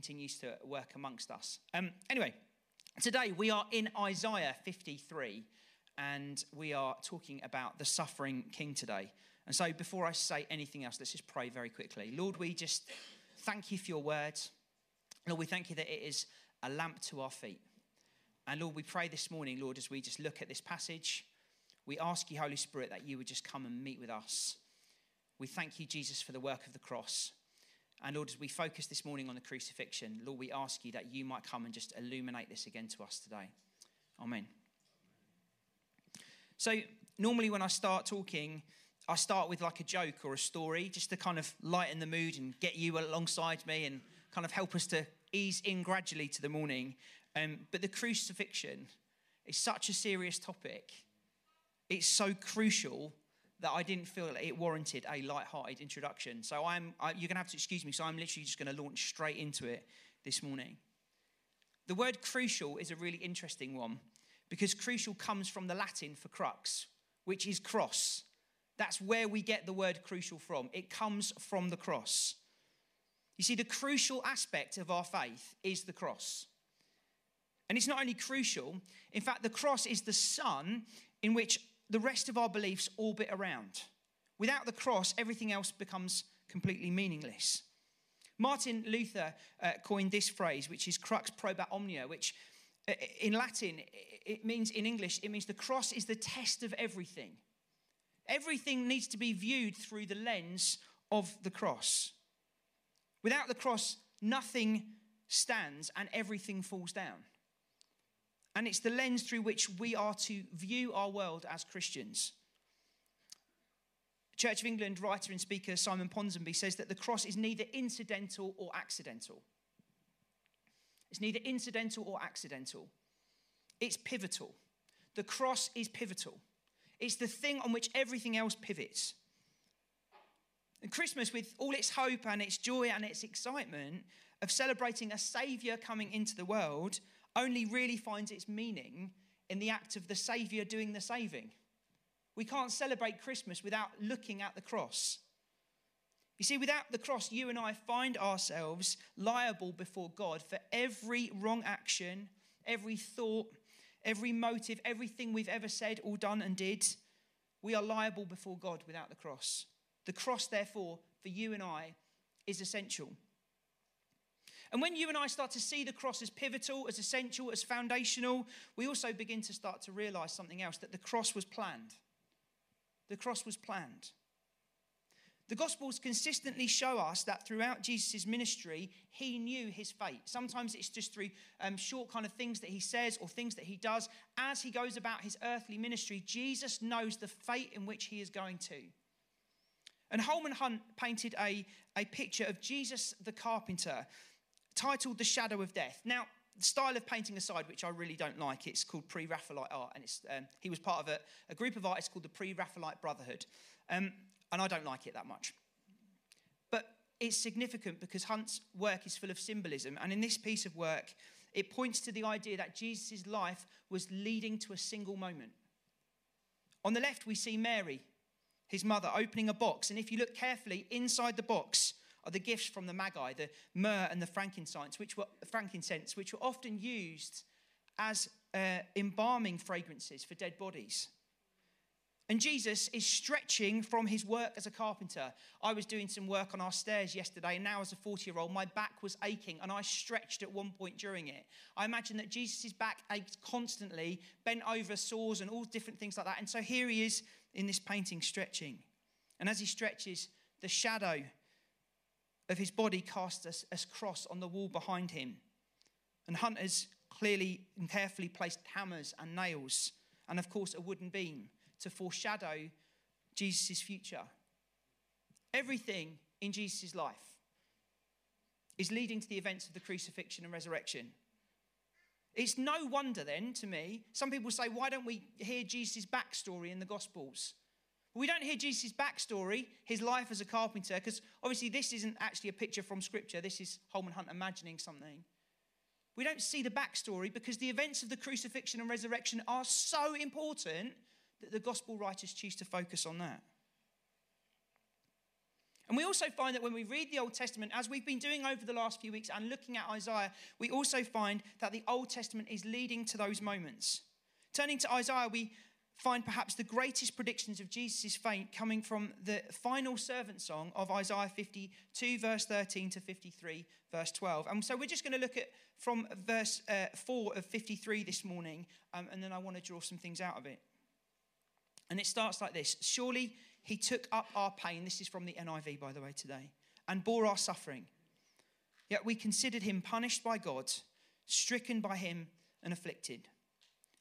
continues to work amongst us. Um, anyway, today we are in Isaiah 53 and we are talking about the suffering king today. And so before I say anything else, let's just pray very quickly. Lord, we just thank you for your words. Lord, we thank you that it is a lamp to our feet. And Lord, we pray this morning, Lord, as we just look at this passage, we ask you, Holy Spirit, that you would just come and meet with us. We thank you, Jesus, for the work of the cross. And Lord, as we focus this morning on the crucifixion, Lord, we ask you that you might come and just illuminate this again to us today. Amen. So, normally when I start talking, I start with like a joke or a story just to kind of lighten the mood and get you alongside me and kind of help us to ease in gradually to the morning. Um, but the crucifixion is such a serious topic. It's so crucial that I didn't feel it warranted a light-hearted introduction. So I'm, I, you're going to have to excuse me. So I'm literally just going to launch straight into it this morning. The word crucial is a really interesting one because crucial comes from the Latin for crux, which is cross. That's where we get the word crucial from. It comes from the cross. You see, the crucial aspect of our faith is the cross. And it's not only crucial, in fact, the cross is the sun in which the rest of our beliefs orbit around. Without the cross, everything else becomes completely meaningless. Martin Luther uh, coined this phrase, which is crux probat omnia, which uh, in Latin, it means, in English, it means the cross is the test of everything. Everything needs to be viewed through the lens of the cross. Without the cross, nothing stands and everything falls down. And it's the lens through which we are to view our world as Christians. Church of England writer and speaker Simon Ponsonby says that the cross is neither incidental or accidental. It's neither incidental or accidental. It's pivotal. The cross is pivotal. It's the thing on which everything else pivots. And Christmas, with all its hope and its joy and its excitement of celebrating a Saviour coming into the world, only really finds its meaning in the act of the Saviour doing the saving. We can't celebrate Christmas without looking at the cross. You see, without the cross, you and I find ourselves liable before God for every wrong action, every thought, every motive, everything we've ever said or done and did. We are liable before God without the cross. The cross, therefore, for you and I, is essential. And when you and I start to see the cross as pivotal, as essential, as foundational, we also begin to start to realize something else that the cross was planned. The cross was planned. The Gospels consistently show us that throughout Jesus' ministry, he knew his fate. Sometimes it's just through um, short kind of things that he says or things that he does. As he goes about his earthly ministry, Jesus knows the fate in which he is going to. And Holman Hunt painted a, a picture of Jesus the carpenter titled The Shadow of Death. Now, style of painting aside, which I really don't like, it's called pre Raphaelite art, and um, he was part of a, a, group of artists called the Pre Raphaelite Brotherhood. Um, and I don't like it that much. But it's significant because Hunt's work is full of symbolism, and in this piece of work, it points to the idea that Jesus' life was leading to a single moment. On the left, we see Mary, his mother, opening a box, and if you look carefully inside the box, are the gifts from the Magi, the myrrh and the frankincense, which were, frankincense, which were often used as uh, embalming fragrances for dead bodies. And Jesus is stretching from his work as a carpenter. I was doing some work on our stairs yesterday, and now as a 40 year old, my back was aching, and I stretched at one point during it. I imagine that Jesus' back ached constantly, bent over sores and all different things like that. And so here he is in this painting stretching. And as he stretches, the shadow of his body cast as, a cross on the wall behind him. And Hunt has clearly and carefully placed hammers and nails, and of course, a wooden beam to foreshadow Jesus' future. Everything in Jesus' life is leading to the events of the crucifixion and resurrection. It's no wonder then to me, some people say, why don't we hear Jesus' backstory in the Gospels? We don't hear Jesus' backstory, his life as a carpenter, because obviously this isn't actually a picture from Scripture. This is Holman Hunt imagining something. We don't see the backstory because the events of the crucifixion and resurrection are so important that the gospel writers choose to focus on that. And we also find that when we read the Old Testament, as we've been doing over the last few weeks and looking at Isaiah, we also find that the Old Testament is leading to those moments. Turning to Isaiah, we find perhaps the greatest predictions of Jesus' fate coming from the final servant song of Isaiah 52, verse 13 to 53, verse 12. And so we're just going to look at from verse uh, 4 of 53 this morning, um, and then I want to draw some things out of it. And it starts like this Surely he took up our pain. This is from the NIV, by the way, today, and bore our suffering. Yet we considered him punished by God, stricken by him, and afflicted.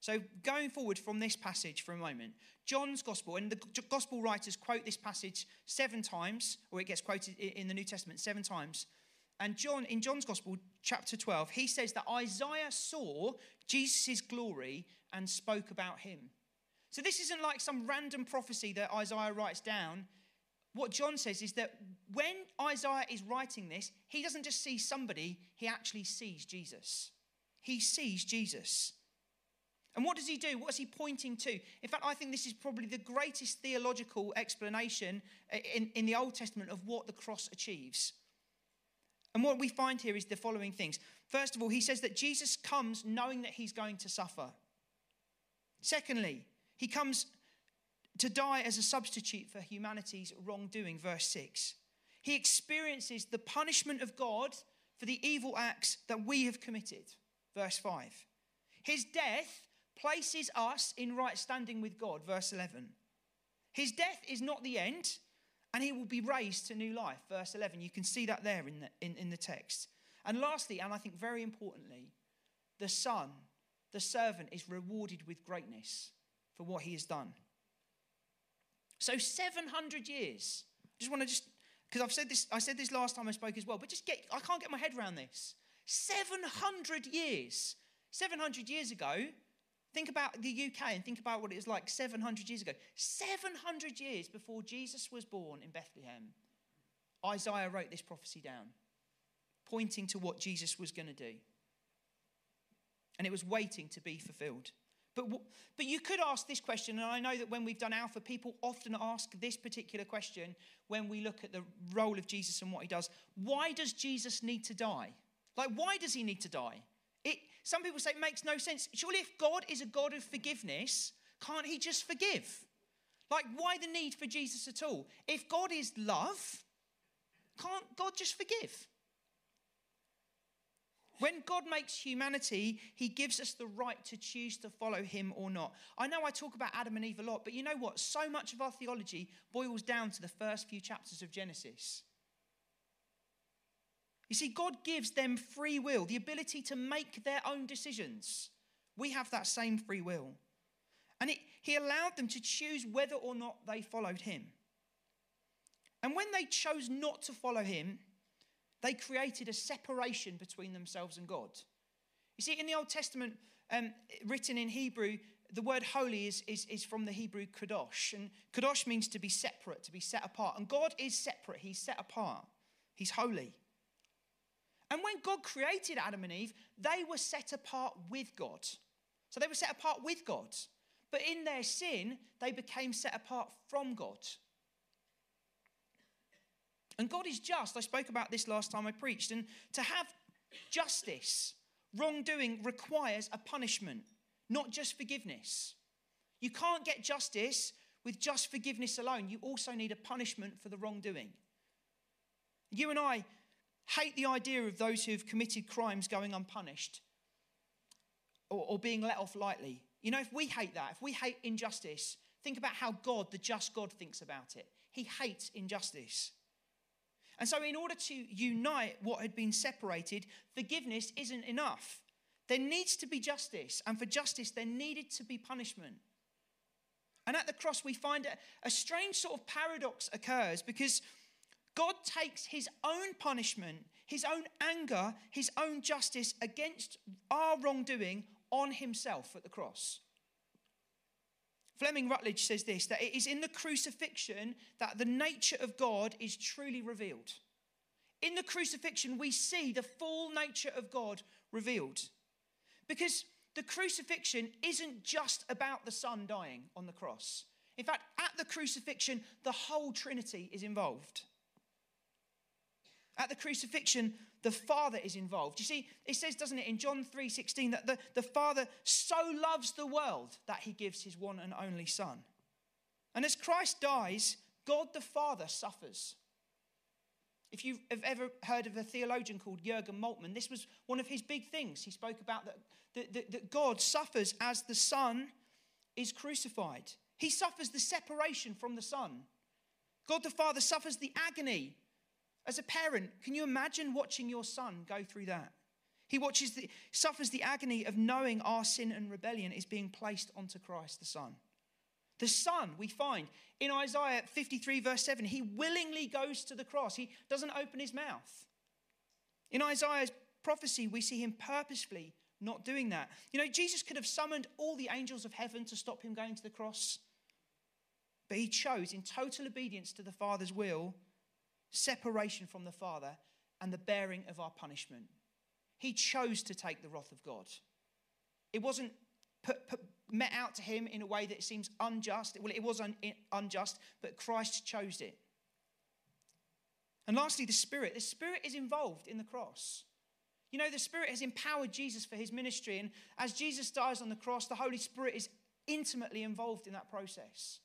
so, going forward from this passage for a moment, John's gospel, and the gospel writers quote this passage seven times, or it gets quoted in the New Testament seven times. And John, in John's gospel, chapter 12, he says that Isaiah saw Jesus' glory and spoke about him. So, this isn't like some random prophecy that Isaiah writes down. What John says is that when Isaiah is writing this, he doesn't just see somebody, he actually sees Jesus. He sees Jesus. And what does he do? What is he pointing to? In fact, I think this is probably the greatest theological explanation uh, in, in the Old Testament of what the cross achieves. And what we find here is the following things. First of all, he says that Jesus comes knowing that he's going to suffer. Secondly, he comes to die as a substitute for humanity's wrongdoing, verse 6. He experiences the punishment of God for the evil acts that we have committed, verse 5. His death places us in right standing with God. Verse 11. His death is not the end, and he will be raised to new life. Verse 11. You can see that there in the, in, in the text. And lastly, and I think very importantly, the Son, the servant, is rewarded with greatness for what he has done. So 700 years. I just want to just because I've said this, I said this last time I spoke as well, but just get I can't get my head around this. 700 years. 700 years ago, Think about the UK and think about what it was like 700 years ago. 700 years before Jesus was born in Bethlehem, Isaiah wrote this prophecy down, pointing to what Jesus was going to do. And it was waiting to be fulfilled. But, but you could ask this question, and I know that when we've done Alpha, people often ask this particular question when we look at the role of Jesus and what he does. Why does Jesus need to die? Like, why does he need to die? It, some people say it makes no sense. Surely, if God is a God of forgiveness, can't He just forgive? Like, why the need for Jesus at all? If God is love, can't God just forgive? When God makes humanity, He gives us the right to choose to follow Him or not. I know I talk about Adam and Eve a lot, but you know what? So much of our theology boils down to the first few chapters of Genesis. You see, God gives them free will, the ability to make their own decisions. We have that same free will. And it, He allowed them to choose whether or not they followed Him. And when they chose not to follow Him, they created a separation between themselves and God. You see, in the Old Testament, um, written in Hebrew, the word holy is, is, is from the Hebrew kadosh. And kadosh means to be separate, to be set apart. And God is separate, He's set apart, He's holy. And when God created Adam and Eve, they were set apart with God. So they were set apart with God. But in their sin, they became set apart from God. And God is just. I spoke about this last time I preached. And to have justice, wrongdoing requires a punishment, not just forgiveness. You can't get justice with just forgiveness alone. You also need a punishment for the wrongdoing. You and I hate the idea of those who have committed crimes going unpunished or, or being let off lightly. You know, if we hate that, if we hate injustice, think about how God, the just God, thinks about it. He hates injustice. And so, in order to unite what had been separated, forgiveness isn't enough. There needs to be justice. And for justice, there needed to be punishment. And at the cross, we find a, a strange sort of paradox occurs because God takes his own punishment, his own anger, his own justice against our wrongdoing on himself at the cross. Fleming Rutledge says this that it is in the crucifixion that the nature of God is truly revealed. In the crucifixion, we see the full nature of God revealed. Because the crucifixion isn't just about the Son dying on the cross. In fact, at the crucifixion, the whole Trinity is involved. At the crucifixion, the Father is involved. You see, it says, doesn't it, in John 3:16, that the, the Father so loves the world that he gives his one and only Son. And as Christ dies, God the Father suffers. If you have ever heard of a theologian called Jurgen Moltmann, this was one of his big things. He spoke about that, that, that God suffers as the Son is crucified. He suffers the separation from the Son. God the Father suffers the agony as a parent, can you imagine watching your son go through that? He watches the, suffers the agony of knowing our sin and rebellion is being placed onto Christ the Son. The Son, we find in Isaiah 53, verse 7, he willingly goes to the cross. He doesn't open his mouth. In Isaiah's prophecy, we see him purposefully not doing that. You know, Jesus could have summoned all the angels of heaven to stop him going to the cross, but he chose, in total obedience to the Father's will, separation from the Father, and the bearing of our punishment. He chose to take the wrath of God. It wasn't put, put, met out to him in a way that seems unjust. Well, it was un, unjust, but Christ chose it. And lastly, the Spirit. The Spirit is involved in the cross. You know, the Spirit has empowered Jesus for his ministry, and as Jesus dies on the cross, the Holy Spirit is intimately involved in that process.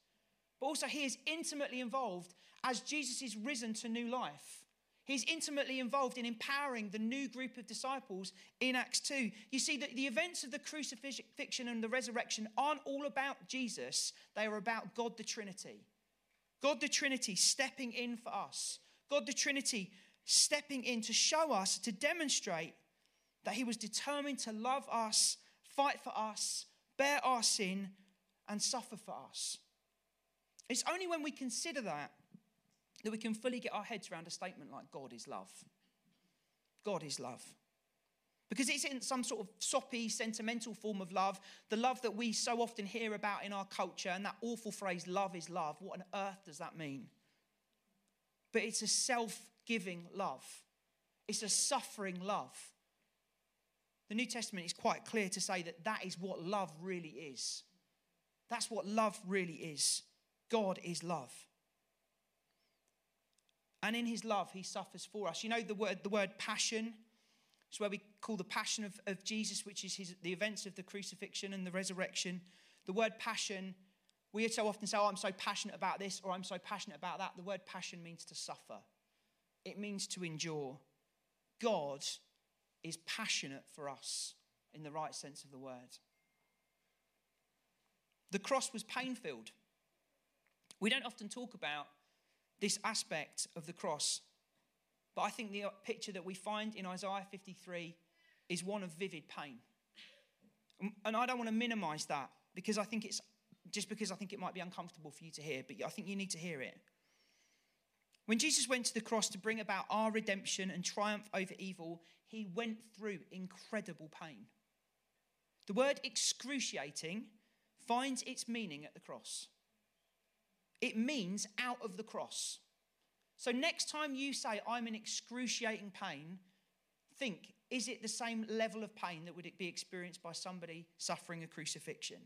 But also, he is intimately involved as Jesus is risen to new life. He's intimately involved in empowering the new group of disciples in Acts 2. You see, that the events of the crucifixion and the resurrection aren't all about Jesus, they are about God the Trinity. God the Trinity stepping in for us. God the Trinity stepping in to show us, to demonstrate that He was determined to love us, fight for us, bear our sin, and suffer for us. It's only when we consider that that we can fully get our heads around a statement like God is love. God is love. Because it's in some sort of soppy, sentimental form of love, the love that we so often hear about in our culture, and that awful phrase, love is love. What on earth does that mean? But it's a self giving love, it's a suffering love. The New Testament is quite clear to say that that is what love really is. That's what love really is. God is love. And in his love, he suffers for us. You know the word, the word passion? It's where we call the passion of, of Jesus, which is his, the events of the crucifixion and the resurrection. The word passion, we so often say, Oh, I'm so passionate about this, or I'm so passionate about that. The word passion means to suffer, it means to endure. God is passionate for us in the right sense of the word. The cross was pain filled. We don't often talk about this aspect of the cross, but I think the picture that we find in Isaiah 53 is one of vivid pain. And I don't want to minimize that because I think it's just because I think it might be uncomfortable for you to hear, but I think you need to hear it. When Jesus went to the cross to bring about our redemption and triumph over evil, he went through incredible pain. The word excruciating finds its meaning at the cross. It means out of the cross. So next time you say, I'm in excruciating pain, think is it the same level of pain that would be experienced by somebody suffering a crucifixion?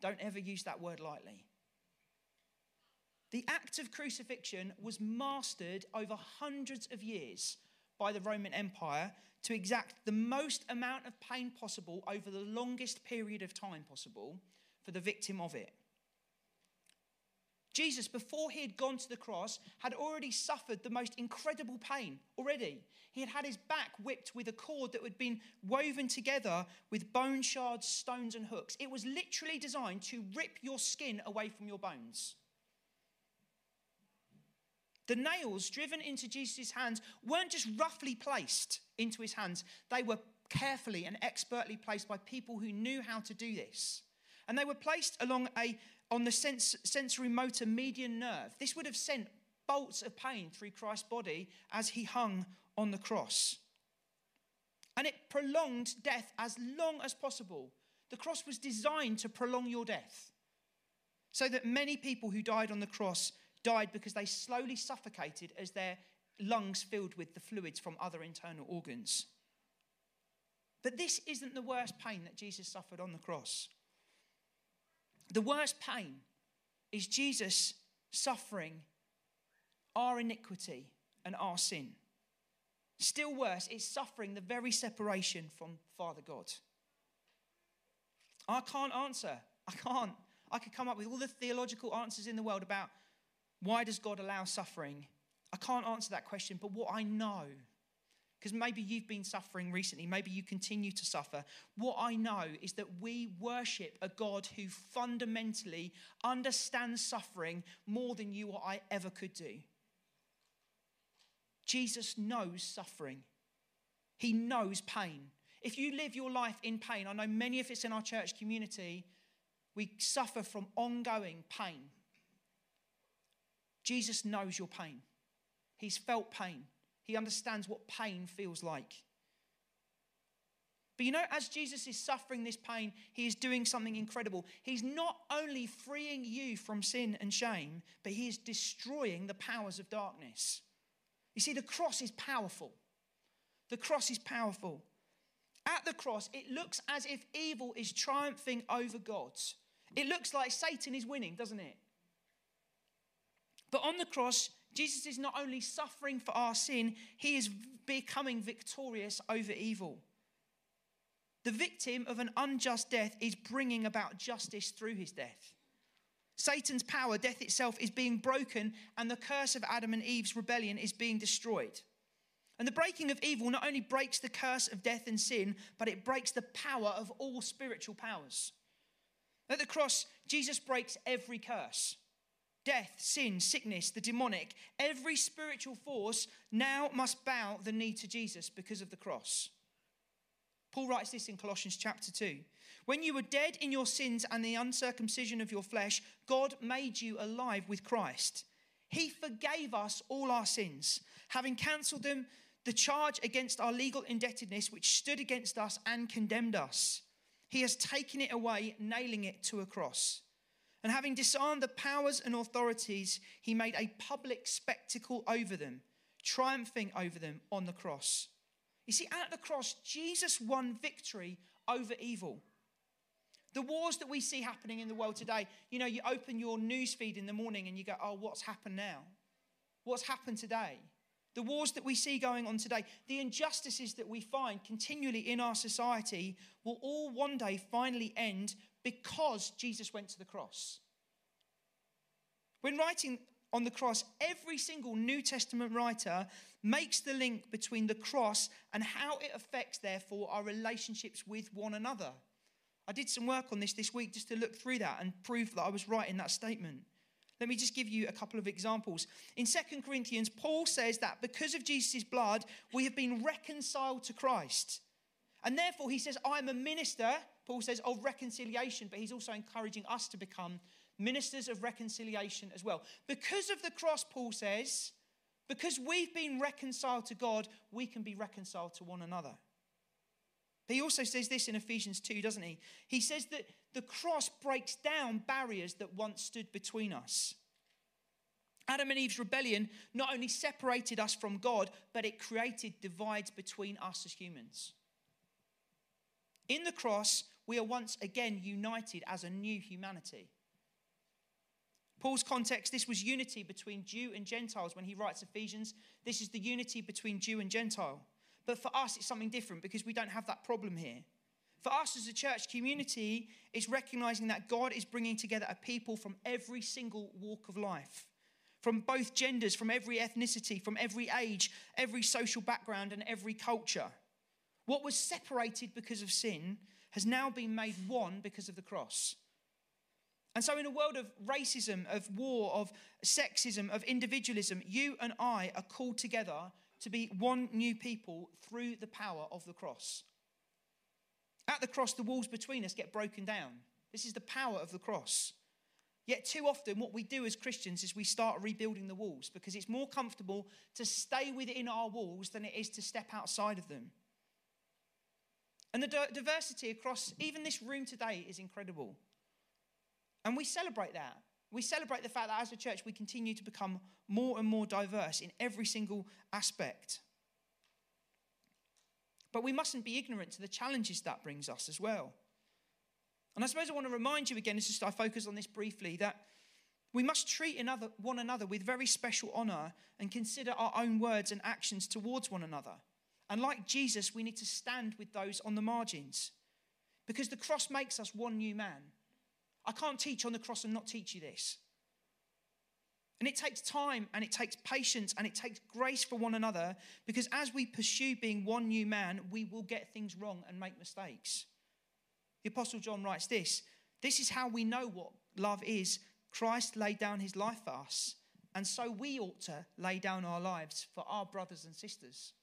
Don't ever use that word lightly. The act of crucifixion was mastered over hundreds of years by the Roman Empire to exact the most amount of pain possible over the longest period of time possible for the victim of it. Jesus, before he had gone to the cross, had already suffered the most incredible pain already. He had had his back whipped with a cord that had been woven together with bone shards, stones, and hooks. It was literally designed to rip your skin away from your bones. The nails driven into Jesus' hands weren't just roughly placed into his hands, they were carefully and expertly placed by people who knew how to do this. And they were placed along a on the sens- sensory motor median nerve. This would have sent bolts of pain through Christ's body as he hung on the cross. And it prolonged death as long as possible. The cross was designed to prolong your death. So that many people who died on the cross died because they slowly suffocated as their lungs filled with the fluids from other internal organs. But this isn't the worst pain that Jesus suffered on the cross. The worst pain is Jesus suffering our iniquity and our sin. Still worse, it's suffering the very separation from Father God. I can't answer. I can't. I could come up with all the theological answers in the world about why does God allow suffering. I can't answer that question, but what I know because maybe you've been suffering recently, maybe you continue to suffer. What I know is that we worship a God who fundamentally understands suffering more than you or I ever could do. Jesus knows suffering, He knows pain. If you live your life in pain, I know many of us in our church community, we suffer from ongoing pain. Jesus knows your pain, He's felt pain. He understands what pain feels like. But you know, as Jesus is suffering this pain, he is doing something incredible. He's not only freeing you from sin and shame, but he is destroying the powers of darkness. You see, the cross is powerful. The cross is powerful. At the cross, it looks as if evil is triumphing over God. It looks like Satan is winning, doesn't it? But on the cross, Jesus is not only suffering for our sin, he is becoming victorious over evil. The victim of an unjust death is bringing about justice through his death. Satan's power, death itself, is being broken, and the curse of Adam and Eve's rebellion is being destroyed. And the breaking of evil not only breaks the curse of death and sin, but it breaks the power of all spiritual powers. At the cross, Jesus breaks every curse death, sin, sickness, the demonic, every spiritual force now must bow the knee to Jesus because of the cross. Paul writes this in Colossians chapter 2. When you were dead in your sins and the uncircumcision of your flesh, God made you alive with Christ. He forgave us all our sins, having cancelled them, the charge against our legal indebtedness which stood against us and condemned us. He has taken it away, nailing it to a cross. And having disarmed the powers and authorities, he made a public spectacle over them, triumphing over them on the cross. You see, at the cross, Jesus won victory over evil. The wars that we see happening in the world today, you know, you open your news feed in the morning and you go, oh, what's happened now? What's happened today? The wars that we see going on today, the injustices that we find continually in our society will all one day finally end because Jesus went to the cross. When writing on the cross, every single New Testament writer makes the link between the cross and how it affects, therefore, our relationships with one another. I did some work on this this week just to look through that and prove that I was right in that statement. Let me just give you a couple of examples. In 2 Corinthians, Paul says that because of Jesus' blood, we have been reconciled to Christ. And therefore, he says, I'm a minister Paul says, of reconciliation, but he's also encouraging us to become ministers of reconciliation as well. Because of the cross, Paul says, because we've been reconciled to God, we can be reconciled to one another. But he also says this in Ephesians 2, doesn't he? He says that the cross breaks down barriers that once stood between us. Adam and Eve's rebellion not only separated us from God, but it created divides between us as humans. In the cross, we are once again united as a new humanity. Paul's context, this was unity between Jew and Gentiles when he writes Ephesians. This is the unity between Jew and Gentile. But for us, it's something different because we don't have that problem here. For us as a church community, it's recognizing that God is bringing together a people from every single walk of life, from both genders, from every ethnicity, from every age, every social background, and every culture. What was separated because of sin has now been made one because of the cross. And so, in a world of racism, of war, of sexism, of individualism, you and I are called together to be one new people through the power of the cross. At the cross, the walls between us get broken down. This is the power of the cross. Yet, too often, what we do as Christians is we start rebuilding the walls because it's more comfortable to stay within our walls than it is to step outside of them. And the diversity across even this room today is incredible. And we celebrate that. We celebrate the fact that as a church, we continue to become more and more diverse in every single aspect. But we mustn't be ignorant to the challenges that brings us as well. And I suppose I want to remind you again, as just I focus on this briefly, that we must treat another, one another with very special honor and consider our own words and actions towards one another. And like Jesus, we need to stand with those on the margins because the cross makes us one new man. I can't teach on the cross and not teach you this. And it takes time and it takes patience and it takes grace for one another because as we pursue being one new man, we will get things wrong and make mistakes. The Apostle John writes this This is how we know what love is. Christ laid down his life for us, and so we ought to lay down our lives for our brothers and sisters.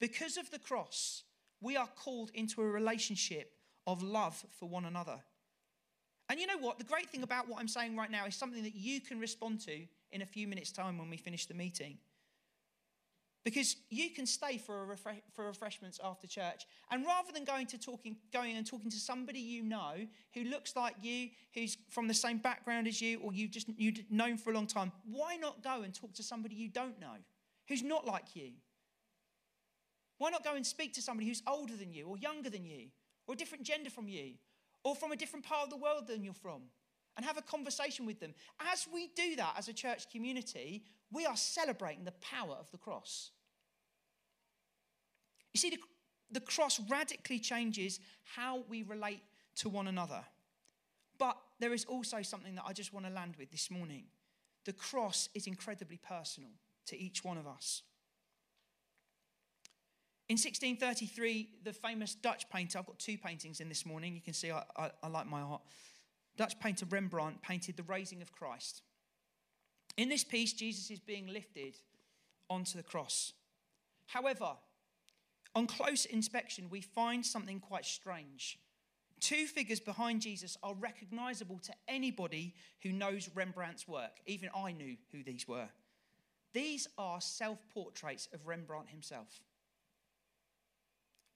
Because of the cross, we are called into a relationship of love for one another. And you know what? The great thing about what I'm saying right now is something that you can respond to in a few minutes' time when we finish the meeting. Because you can stay for, refresh- for refreshments after church. And rather than going, to talking, going and talking to somebody you know who looks like you, who's from the same background as you, or you've just you've known for a long time, why not go and talk to somebody you don't know, who's not like you? Why not go and speak to somebody who's older than you, or younger than you, or a different gender from you, or from a different part of the world than you're from and have a conversation with them. As we do that as a church community, we are celebrating the power of the cross. You see, the, the cross radically changes how we relate to one another. But there is also something that I just want to land with this morning. The cross is incredibly personal to each one of us. In 1633, the famous Dutch painter, I've got two paintings in this morning. You can see I, I, I like my art. Dutch painter Rembrandt painted the raising of Christ. In this piece, Jesus is being lifted onto the cross. However, on close inspection, we find something quite strange. Two figures behind Jesus are recognizable to anybody who knows Rembrandt's work. Even I knew who these were. These are self portraits of Rembrandt himself.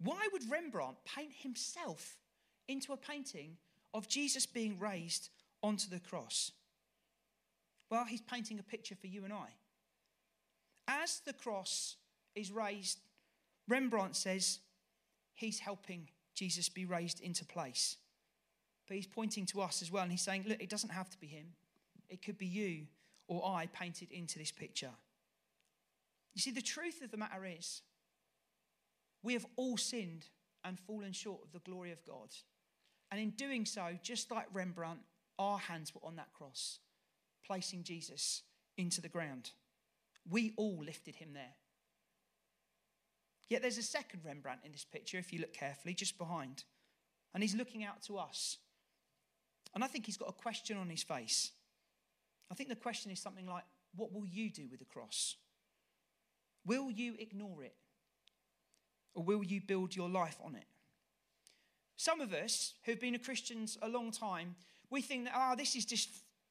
Why would Rembrandt paint himself into a painting of Jesus being raised onto the cross? Well, he's painting a picture for you and I. As the cross is raised, Rembrandt says he's helping Jesus be raised into place. But he's pointing to us as well, and he's saying, look, it doesn't have to be him. It could be you or I painted into this picture. You see, the truth of the matter is, we have all sinned and fallen short of the glory of God. And in doing so, just like Rembrandt, our hands were on that cross, placing Jesus into the ground. We all lifted him there. Yet there's a second Rembrandt in this picture, if you look carefully, just behind. And he's looking out to us. And I think he's got a question on his face. I think the question is something like, What will you do with the cross? Will you ignore it? Or will you build your life on it? Some of us who've been Christians a long time, we think that, oh, this is just,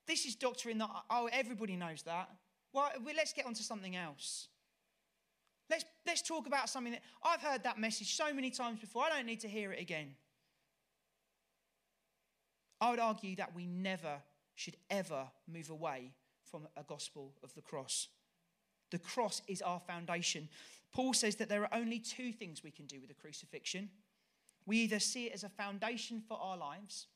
this is doctrine that, oh, everybody knows that. Well, let's get on to something else. Let's, let's talk about something that I've heard that message so many times before. I don't need to hear it again. I would argue that we never should ever move away from a gospel of the cross. The cross is our foundation. Paul says that there are only two things we can do with the crucifixion. We either see it as a foundation for our lives,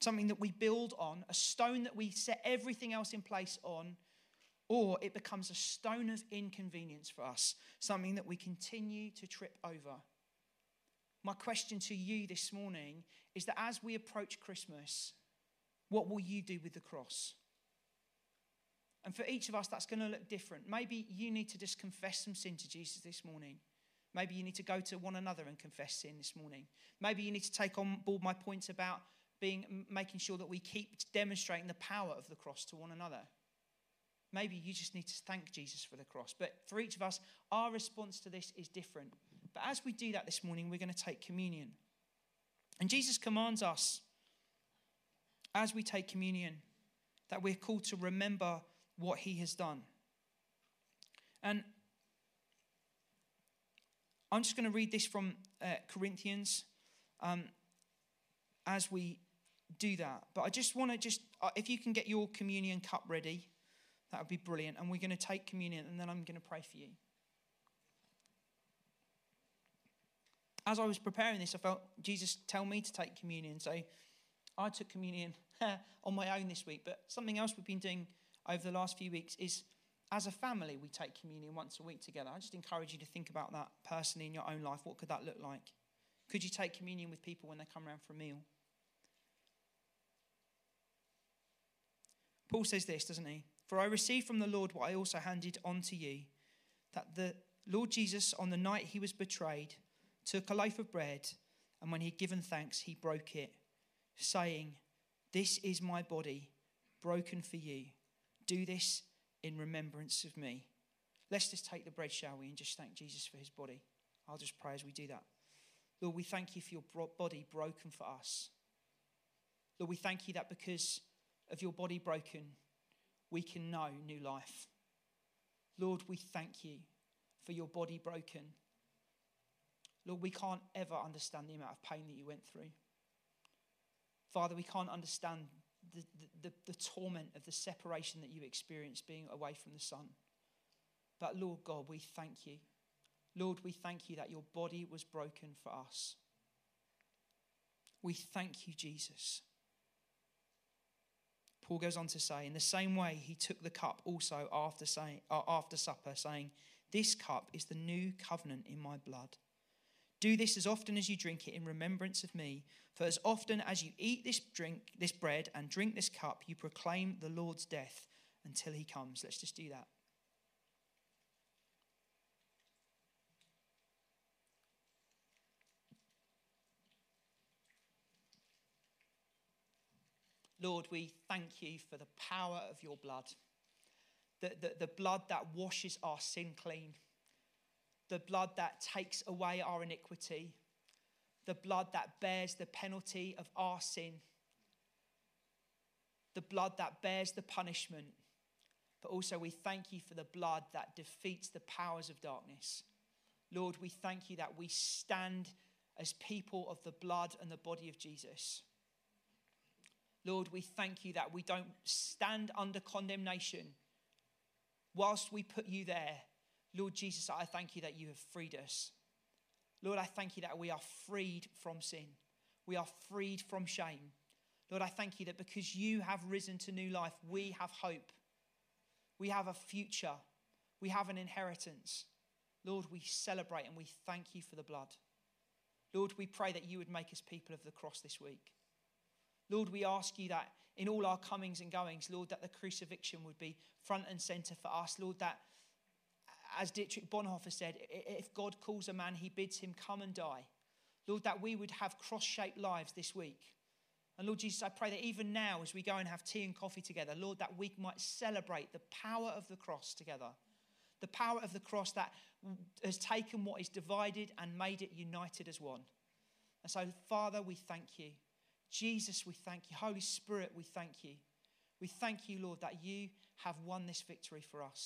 something that we build on, a stone that we set everything else in place on, or it becomes a stone of inconvenience for us, something that we continue to trip over. My question to you this morning is that as we approach Christmas, what will you do with the cross? And for each of us, that's going to look different. Maybe you need to just confess some sin to Jesus this morning. Maybe you need to go to one another and confess sin this morning. Maybe you need to take on board my points about being, making sure that we keep demonstrating the power of the cross to one another. Maybe you just need to thank Jesus for the cross. But for each of us, our response to this is different. But as we do that this morning, we're going to take communion. And Jesus commands us, as we take communion, that we're called to remember what he has done. And I'm just going to read this from uh, Corinthians um, as we do that. But I just want to just, uh, if you can get your communion cup ready, that would be brilliant. And we're going to take communion and then I'm going to pray for you. As I was preparing this, I felt Jesus tell me to take communion. So I took communion on my own this week. But something else we've been doing over the last few weeks is as a family, we take communion once a week together. I just encourage you to think about that personally in your own life. What could that look like? Could you take communion with people when they come around for a meal? Paul says this, doesn't he? For I received from the Lord what I also handed on to you that the Lord Jesus, on the night he was betrayed, took a loaf of bread, and when he had given thanks, he broke it, saying, This is my body, broken for you. Do this in remembrance of me. Let's just take the bread, shall we, and just thank Jesus for his body. I'll just pray as we do that. Lord, we thank you for your body broken for us. Lord, we thank you that because of your body broken, we can know new life. Lord, we thank you for your body broken. Lord, we can't ever understand the amount of pain that you went through. Father, we can't understand the, the, the, torment of the separation that you experienced being away from the Son. But Lord God, we thank you. Lord, we thank you that your body was broken for us. We thank you, Jesus. Paul goes on to say, in the same way, he took the cup also after, say, uh, after supper, saying, This cup is the new covenant in my blood. Do this as often as you drink it in remembrance of me. For as often as you eat this drink, this bread and drink this cup, you proclaim the Lord's death until he comes. Let's just do that. Lord, we thank you for the power of your blood, the, the, the blood that washes our sin clean the blood that takes away our iniquity, the blood that bears the penalty of our sin, the blood that bears the punishment. But also, we thank you for the blood that defeats the powers of darkness. Lord, we thank you that we stand as people of the blood and the body of Jesus. Lord, we thank you that we don't stand under condemnation whilst we put you there Lord Jesus, I thank you that you have freed us. Lord, I thank you that we are freed from sin. We are freed from shame. Lord, I thank you that because you have risen to new life, we have hope. We have a future. We have an inheritance. Lord, we celebrate and we thank you for the blood. Lord, we pray that you would make us people of the cross this week. Lord, we ask you that in all our comings and goings, Lord, that the crucifixion would be front and center for us. Lord, that as Dietrich Bonhoeffer said, if God calls a man, he bids him come and die. Lord, that we would have cross shaped lives this week. And Lord Jesus, I pray that even now, as we go and have tea and coffee together, Lord, that we might celebrate the power of the cross together. The power of the cross that has taken what is divided and made it united as one. And so, Father, we thank you. Jesus, we thank you. Holy Spirit, we thank you. We thank you, Lord, that you have won this victory for us.